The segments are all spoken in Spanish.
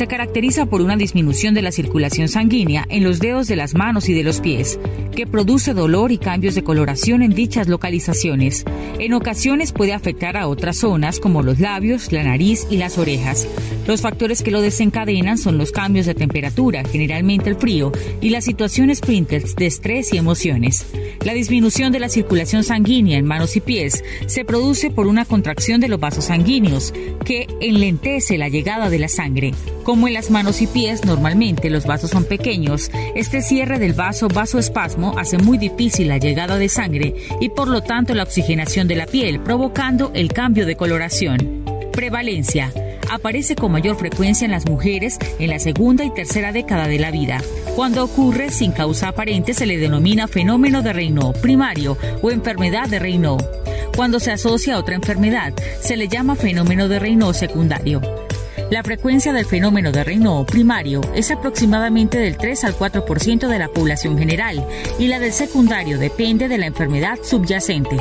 se caracteriza por una disminución de la circulación sanguínea en los dedos de las manos y de los pies, que produce dolor y cambios de coloración en dichas localizaciones. En ocasiones puede afectar a otras zonas como los labios, la nariz y las orejas. Los factores que lo desencadenan son los cambios de temperatura, generalmente el frío, y las situaciones printers de estrés y emociones. La disminución de la circulación sanguínea en manos y pies se produce por una contracción de los vasos sanguíneos, que enlentece la llegada de la sangre. Como en las manos y pies normalmente los vasos son pequeños, este cierre del vaso vasoespasmo hace muy difícil la llegada de sangre y por lo tanto la oxigenación de la piel, provocando el cambio de coloración. Prevalencia aparece con mayor frecuencia en las mujeres en la segunda y tercera década de la vida. Cuando ocurre sin causa aparente se le denomina fenómeno de Raynaud primario o enfermedad de Raynaud. Cuando se asocia a otra enfermedad se le llama fenómeno de Raynaud secundario. La frecuencia del fenómeno de Raynaud primario es aproximadamente del 3 al 4% de la población general y la del secundario depende de la enfermedad subyacente.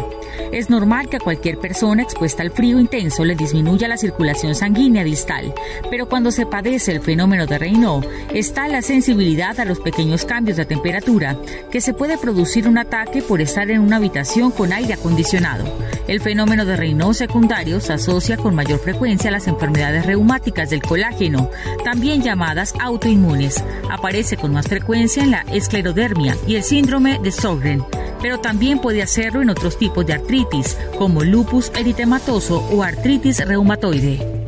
Es normal que a cualquier persona expuesta al frío intenso le disminuya la circulación sanguínea distal, pero cuando se padece el fenómeno de Raynaud está la sensibilidad a los pequeños cambios de temperatura, que se puede producir un ataque por estar en una habitación con aire acondicionado. El fenómeno de Raynaud secundario se asocia con mayor frecuencia a las enfermedades reumáticas del colágeno, también llamadas autoinmunes. Aparece con más frecuencia en la esclerodermia y el síndrome de Sjögren pero también puede hacerlo en otros tipos de artritis, como lupus eritematoso o artritis reumatoide.